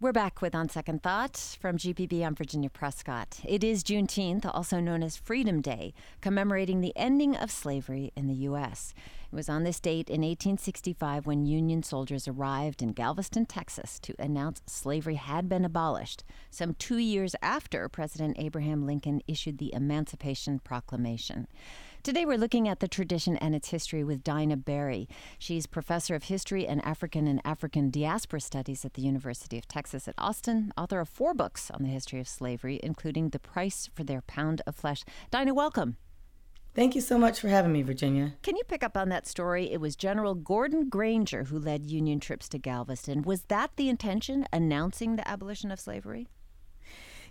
We're back with On Second Thought from GPB. I'm Virginia Prescott. It is Juneteenth, also known as Freedom Day, commemorating the ending of slavery in the U.S. It was on this date in 1865 when Union soldiers arrived in Galveston, Texas, to announce slavery had been abolished, some two years after President Abraham Lincoln issued the Emancipation Proclamation. Today, we're looking at the tradition and its history with Daina Berry. She's professor of history and African and African diaspora studies at the University of Texas at Austin, author of four books on the history of slavery, including The Price for Their Pound of Flesh. Daina, welcome. Thank you so much for having me, Virginia. Can you pick up on that story? It was General Gordon Granger who led Union trips to Galveston. Was that the intention, announcing the abolition of slavery?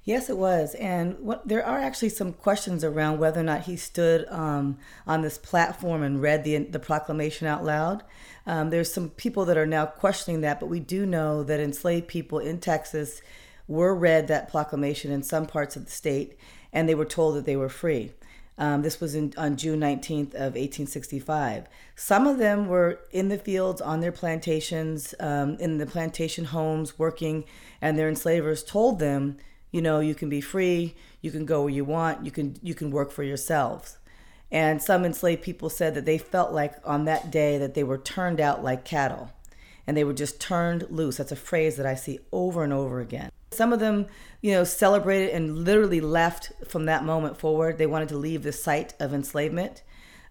Yes, it was. And what, there are actually some questions around whether or not he stood um, on this platform and read the, the proclamation out loud. Um, there's some people that are now questioning that, but we do know that enslaved people in Texas were read that proclamation in some parts of the state, and they were told that they were free. Um, this was in, on June 19th of 1865. Some of them were in the fields on their plantations, um, in the plantation homes, working, and their enslavers told them you know you can be free you can go where you want you can you can work for yourselves. And some enslaved people said that they felt like on that day that they were turned out like cattle and they were just turned loose. That's a phrase that i see over and over again. Some of them you know celebrated and literally left from that moment forward. They wanted to leave the site of enslavement.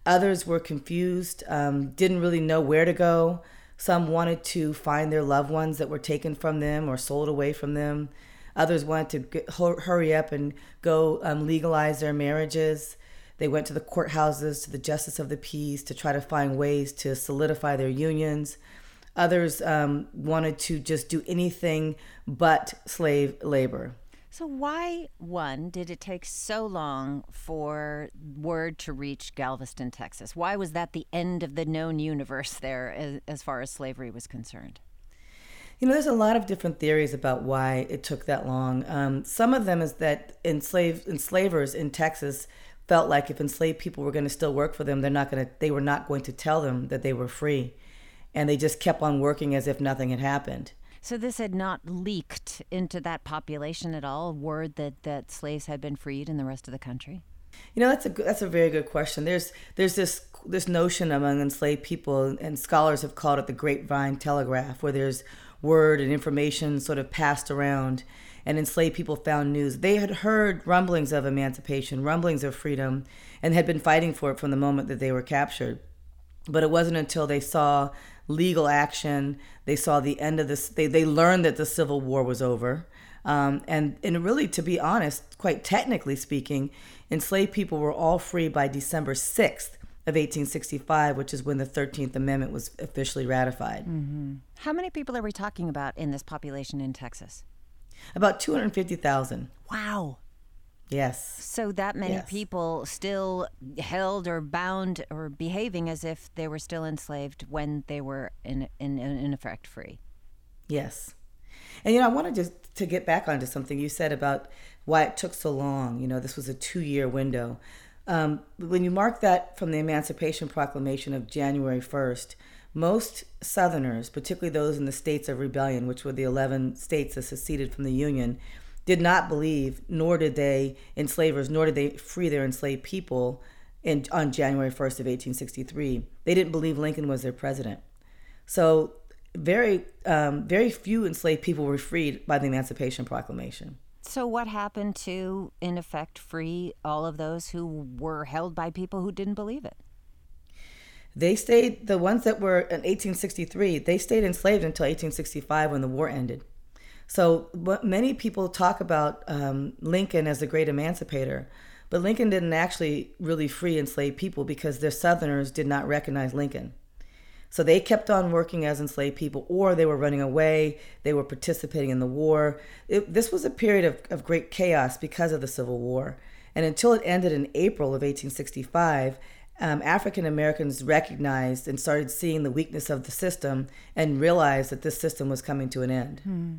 Others were confused um, didn't really know where to go. Some wanted to find their loved ones that were taken from them or sold away from them Others wanted to get, hurry up and go um, legalize their marriages. They went to the courthouses, to the justice of the peace to try to find ways to solidify their unions. Others um, wanted to just do anything but slave labor. So, why, one, did it take so long for word to reach Galveston, Texas? Why was that the end of the known universe there as, as far as slavery was concerned? You know, there's a lot of different theories about why it took that long. Um, some of them is that enslaved enslavers in Texas felt like if enslaved people were going to still work for them, they're not going to they were not going to tell them that they were free, and they just kept on working as if nothing had happened. So this had not leaked into that population at all. Word that that slaves had been freed in the rest of the country. You know, that's a that's a very good question. There's there's this this notion among enslaved people, and scholars have called it the grapevine telegraph, where there's word and information sort of passed around and enslaved people found news. They had heard rumblings of emancipation, rumblings of freedom, and had been fighting for it from the moment that they were captured. But it wasn't until they saw legal action, they saw the end of this, they, they learned that the Civil War was over. Um, and, and really, to be honest, quite technically speaking, enslaved people were all free by December 6th of 1865, which is when the 13th Amendment was officially ratified. Mm-hmm. How many people are we talking about in this population in Texas? About 250,000. Wow. Yes. So that many yes. people still held or bound or behaving as if they were still enslaved when they were in in, in effect free. Yes. And you know, I wanted to to get back onto something you said about why it took so long. You know, this was a two year window. Um, when you mark that from the Emancipation Proclamation of January 1st, most Southerners, particularly those in the states of rebellion, which were the 11 states that seceded from the Union, did not believe, nor did they, enslavers, nor did they free their enslaved people in, on January 1st of 1863. They didn't believe Lincoln was their president. So very, um, very few enslaved people were freed by the Emancipation Proclamation. So, what happened to, in effect, free all of those who were held by people who didn't believe it? They stayed, the ones that were in 1863, they stayed enslaved until 1865 when the war ended. So, what many people talk about um, Lincoln as the great emancipator, but Lincoln didn't actually really free enslaved people because the Southerners did not recognize Lincoln. So they kept on working as enslaved people, or they were running away, they were participating in the war. It, this was a period of, of great chaos because of the Civil War. And until it ended in April of 1865, um, African Americans recognized and started seeing the weakness of the system and realized that this system was coming to an end. Hmm.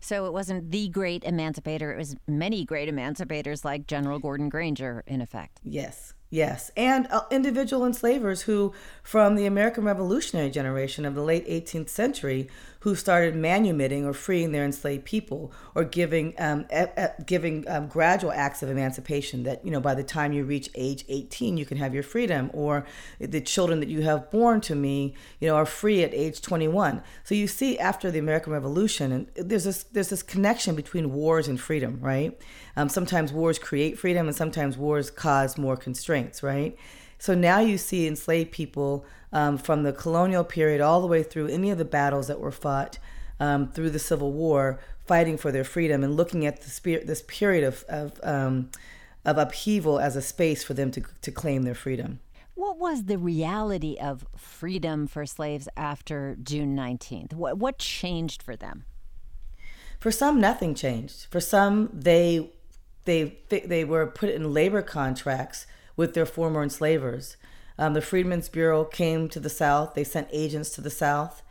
So it wasn't the great emancipator, it was many great emancipators like General Gordon Granger, in effect. Yes. Yes, and uh, individual enslavers who, from the American Revolutionary generation of the late 18th century, who started manumitting or freeing their enslaved people, or giving um, e- e- giving um, gradual acts of emancipation. That you know, by the time you reach age 18, you can have your freedom, or the children that you have born to me, you know, are free at age 21. So you see, after the American Revolution, and there's this there's this connection between wars and freedom, right? Um, sometimes wars create freedom, and sometimes wars cause more constraints, right? So now you see enslaved people um, from the colonial period all the way through any of the battles that were fought um, through the Civil War, fighting for their freedom and looking at the spirit, this period of of, um, of upheaval as a space for them to to claim their freedom. What was the reality of freedom for slaves after June 19th? What, what changed for them? For some, nothing changed. For some, they they they were put in labor contracts with their former enslavers. Um, the Freedmen's Bureau came to the South. They sent agents to the South.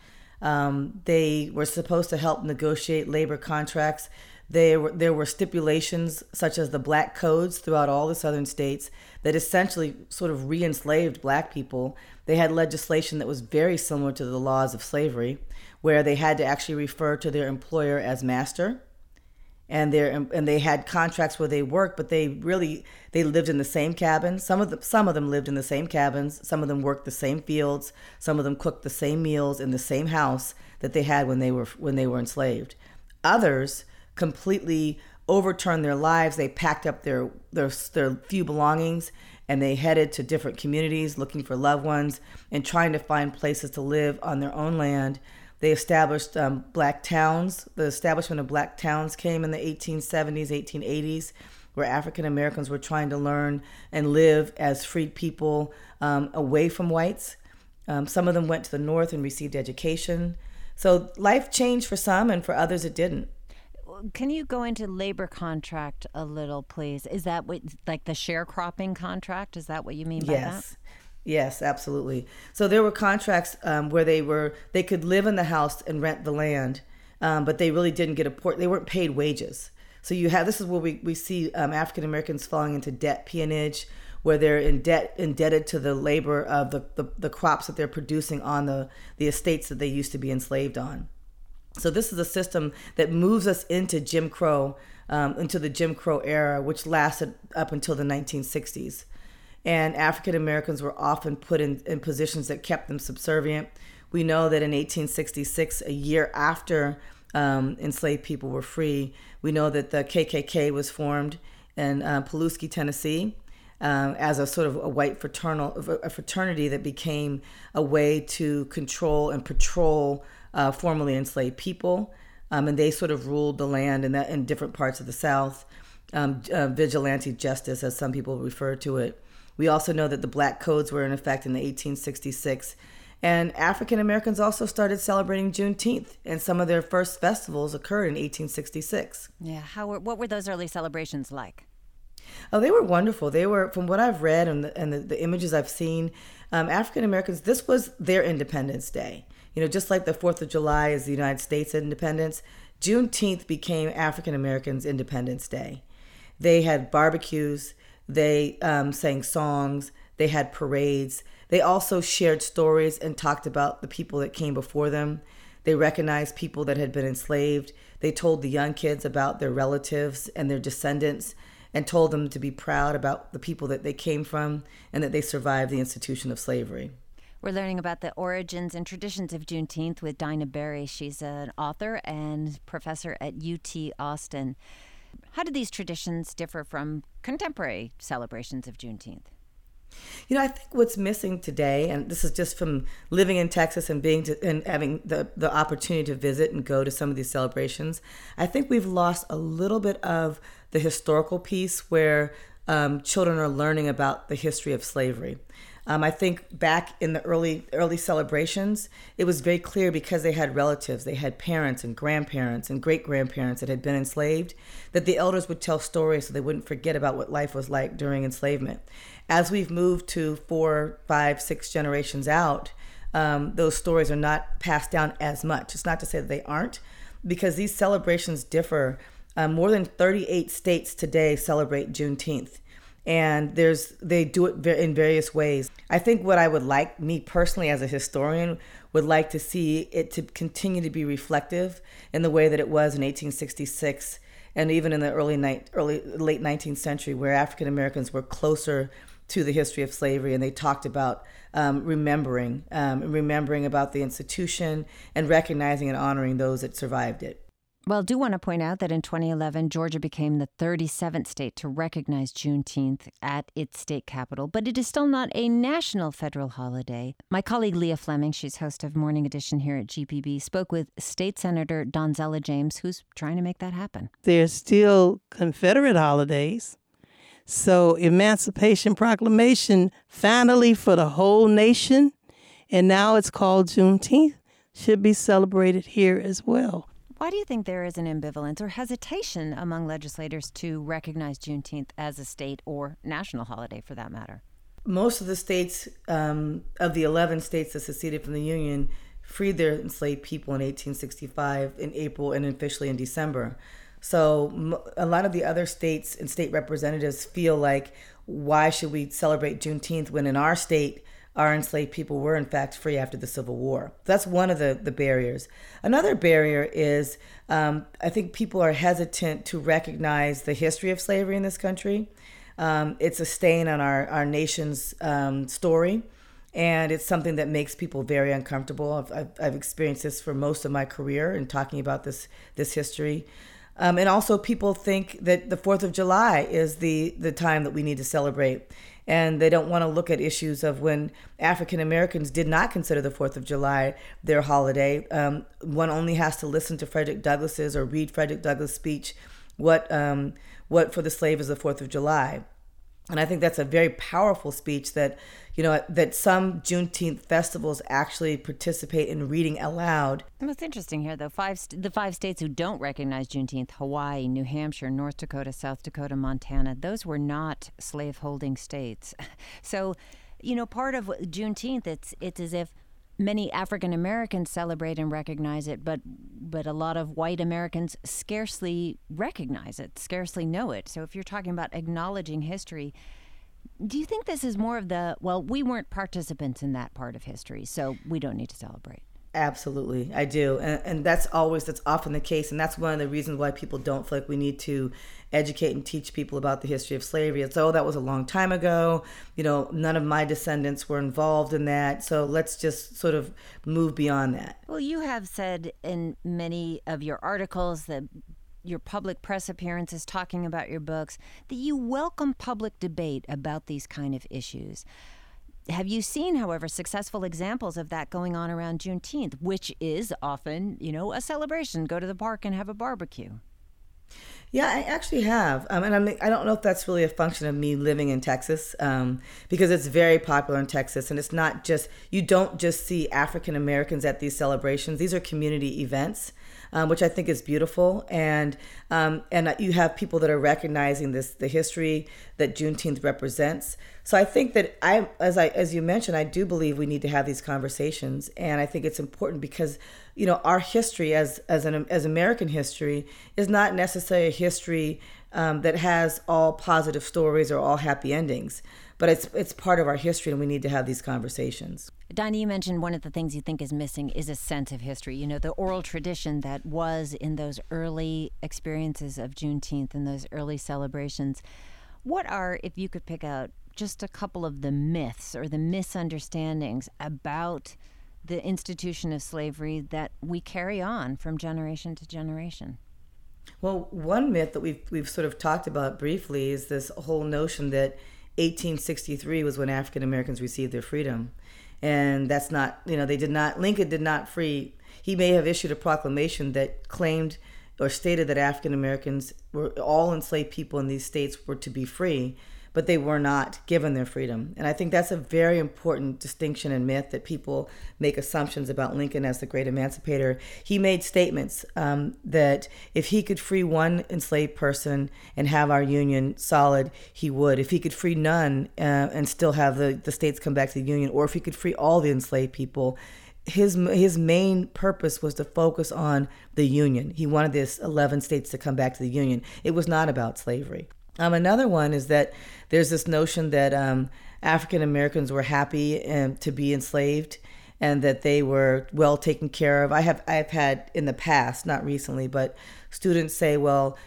Um, they were supposed to help negotiate labor contracts. They were, there were stipulations such as the black codes throughout all the southern states that essentially sort of re enslaved black people. They had legislation that was very similar to the laws of slavery, where they had to actually refer to their employer as master and they and they had contracts where they worked, but they really they lived in the same cabins. Some of them some of them lived in the same cabins. Some of them worked the same fields. Some of them cooked the same meals in the same house that they had when they were when they were enslaved. Others completely overturned their lives. They packed up their their their few belongings and they headed to different communities looking for loved ones and trying to find places to live on their own land they established um, black towns. The establishment of black towns came in the 1870s, 1880s, where African Americans were trying to learn and live as freed people um, away from whites. Um, some of them went to the north and received education. So life changed for some, and for others, it didn't. Can you go into labor contract a little, please? Is that what, like the sharecropping contract? Is that what you mean by yes. that? Yes, absolutely. So there were contracts um, where they were they could live in the house and rent the land, um, but they really didn't get a port. They weren't paid wages. So you have this is where we we see um, African Americans falling into debt peonage, where they're in debt indebted to the labor of the, the, the crops that they're producing on the the estates that they used to be enslaved on. So this is a system that moves us into Jim Crow, um, into the Jim Crow era, which lasted up until the 1960s and African Americans were often put in, in positions that kept them subservient. We know that in 1866, a year after um, enslaved people were free, we know that the KKK was formed in uh, Pulaski, Tennessee. Um, as a sort of a white fraternal a fraternity that became a way to control and patrol uh, formerly enslaved people, um, and they sort of ruled the land in that in different parts of the South. Um, uh, vigilante justice, as some people refer to it. We also know that the black codes were in effect in 1866. And African Americans also started celebrating Juneteenth, and some of their first festivals occurred in 1866. Yeah, how were, what were those early celebrations like? Oh, they were wonderful. They were, from what I've read and the, and the, the images I've seen, um, African Americans, this was their Independence Day. You know, just like the 4th of July is the United States independence, Juneteenth became African Americans' Independence Day. They had barbecues, they um, sang songs, they had parades. They also shared stories and talked about the people that came before them. They recognized people that had been enslaved. They told the young kids about their relatives and their descendants and told them to be proud about the people that they came from and that they survived the institution of slavery. We're learning about the origins and traditions of Juneteenth with Daina Berry. She's an author and professor at UT Austin. How do these traditions differ from contemporary celebrations of Juneteenth? You know, I think what's missing today, and this is just from living in Texas and being to, and having the, the opportunity to visit and go to some of these celebrations, I think we've lost a little bit of the historical piece where um, children are learning about the history of slavery. Um, I think back in the early early celebrations, it was very clear because they had relatives, they had parents and grandparents and great grandparents that had been enslaved, that the elders would tell stories so they wouldn't forget about what life was like during enslavement. As we've moved to four, five, six generations out, um, those stories are not passed down as much. It's not to say that they aren't, because these celebrations differ. Uh, more than 38 states today celebrate Juneteenth and there's they do it in various ways. I think what I would like me personally as a historian would like to see it to continue to be reflective in the way that it was in 1866 and even in the early night early late 19th century where African Americans were closer to the history of slavery and they talked about um, remembering um, remembering about the institution and recognizing and honoring those that survived it. Well, I do want to point out that in 2011, Georgia became the 37th state to recognize Juneteenth at its state capital, but it is still not a national federal holiday. My colleague Leah Fleming, she's host of Morning Edition here at GPB, spoke with State Senator Donzella James, who's trying to make that happen. There's still Confederate holidays. So, Emancipation Proclamation finally for the whole nation, and now it's called Juneteenth, should be celebrated here as well. Why do you think there is an ambivalence or hesitation among legislators to recognize Juneteenth as a state or national holiday for that matter? Most of the states, um, of the 11 states that seceded from the Union, freed their enslaved people in 1865 in April and officially in December. So a lot of the other states and state representatives feel like, why should we celebrate Juneteenth when in our state our enslaved people were in fact free after the Civil War. That's one of the, the barriers. Another barrier is um, I think people are hesitant to recognize the history of slavery in this country. Um, it's a stain on our, our nation's um, story, and it's something that makes people very uncomfortable. I've, I've, I've, experienced this for most of my career in talking about this, this history. Um, and also, people think that the Fourth of July is the, the time that we need to celebrate and they don't want to look at issues of when African Americans did not consider the Fourth of July their holiday. Um, one only has to listen to Frederick Douglass's or read Frederick Douglass' speech, "What um, what for the slave is the Fourth of July," and I think that's a very powerful speech that you know, that some Juneteenth festivals actually participate in reading aloud. What's interesting here, though, five the five states who don't recognize Juneteenth Hawaii, New Hampshire, North Dakota, South Dakota, Montana those were not slaveholding states. So, you know, part of Juneteenth, it's, it's as if many African Americans celebrate and recognize it, but but a lot of white Americans scarcely recognize it, scarcely know it. So if you're talking about acknowledging history, do you think this is more of the, well, we weren't participants in that part of history, so we don't need to celebrate? Absolutely, I do, and, and that's always that's often the case, and that's one of the reasons why people don't feel like we need to educate and teach people about the history of slavery. It's oh, that was a long time ago. You know, none of my descendants were involved in that, so let's just sort of move beyond that. Well, you have said in many of your articles that your public press appearances talking about your books that you welcome public debate about these kind of issues. Have you seen, however, successful examples of that going on around Juneteenth, which is often, you know, a celebration? Go to the park and have a barbecue. Yeah, I actually have, um, and I'm, I don't know if that's really a function of me living in Texas, um, because it's very popular in Texas, and it's not just you don't just see African Americans at these celebrations. These are community events, um, which I think is beautiful. And um, and you have people that are recognizing this the history that Juneteenth represents. So I think that I, as I as you mentioned, I do believe we need to have these conversations, and I think it's important because you know our history as as an as American history is not necessarily a history um, that has all positive stories or all happy endings but it's it's part of our history and we need to have these conversations. Daina, you mentioned one of the things you think is missing is a sense of history. You know, the oral tradition that was in those early experiences of Juneteenth and those early celebrations. What are, if you could pick out just a couple of the myths or the misunderstandings about the institution of slavery that we carry on from generation to generation? Well, one myth that we've we've sort of talked about briefly is this whole notion that 1863 was when African Americans received their freedom. And that's not, you know, they did not, Lincoln did not free, he may have issued a proclamation that claimed or stated that African Americans were all enslaved people in these states were to be free. But they were not given their freedom. And I think that's a very important distinction and myth that people make assumptions about Lincoln as the great emancipator. He made statements um, that if he could free one enslaved person and have our union solid, he would. If he could free none uh, and still have the, the states come back to the union, or if he could free all the enslaved people, his his main purpose was to focus on the union. He wanted this 11 states to come back to the union. It was not about slavery. Um, another one is that there's this notion that um, African Americans were happy um, to be enslaved and that they were well taken care of. I have I've had in the past, not recently, but students say, well,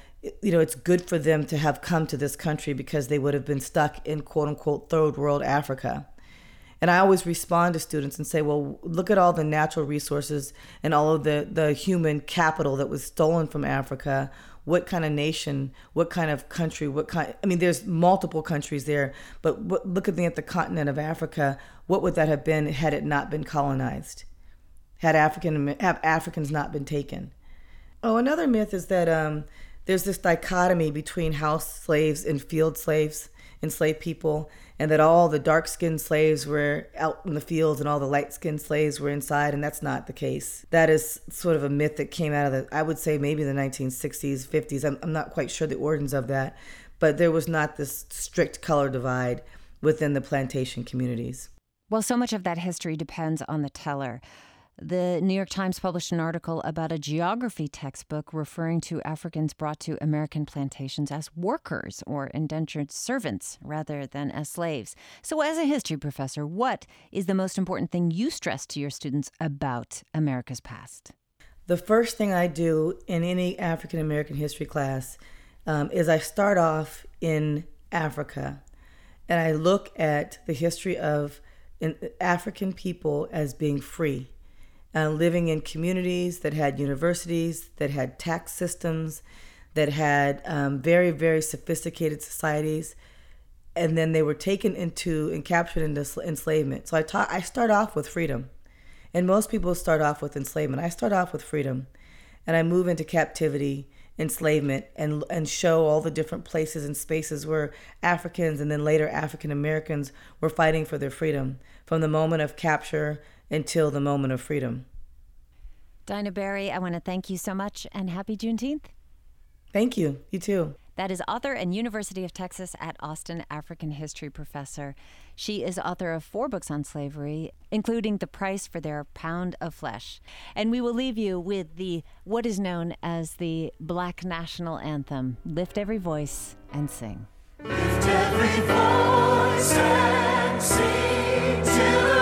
you know, it's good for them to have come to this country because they would have been stuck in quote unquote third world Africa. And I always respond to students and say, well, look at all the natural resources and all of the, the human capital that was stolen from Africa what kind of nation, what kind of country, what kind. I mean, there's multiple countries there, but what, looking at the continent of Africa, what would that have been had it not been colonized? Had African have Africans not been taken? Oh, another myth is that um, there's this dichotomy between house slaves and field slaves, enslaved people, and that all the dark skinned slaves were out in the fields and all the light skinned slaves were inside, and that's not the case. That is sort of a myth that came out of the, I would say maybe the 1960s, 50s. I'm, I'm not quite sure the origins of that, but there was not this strict color divide within the plantation communities. Well, so much of that history depends on the teller. The New York Times published an article about a geography textbook referring to Africans brought to American plantations as workers or indentured servants rather than as slaves. So, as a history professor, what is the most important thing you stress to your students about America's past? The first thing I do in any African American history class um, is I start off in Africa and I look at the history of African people as being free uh, living in communities that had universities, that had tax systems, that had um, very, very sophisticated societies. And then they were taken into and captured into enslavement. So I, ta- I start off with freedom. And most people start off with enslavement. I start off with freedom. And I move into captivity, enslavement, and, and show all the different places and spaces where Africans and then later African Americans were fighting for their freedom from the moment of capture until the moment of freedom. Daina Berry, I want to thank you so much and happy Juneteenth. Thank you. You too. That is author and University of Texas at Austin African history professor. She is author of four books on slavery, including The Price for Their Pound of Flesh. And we will leave you with the what is known as the Black National Anthem, Lift Every Voice and Sing. Lift every voice and sing till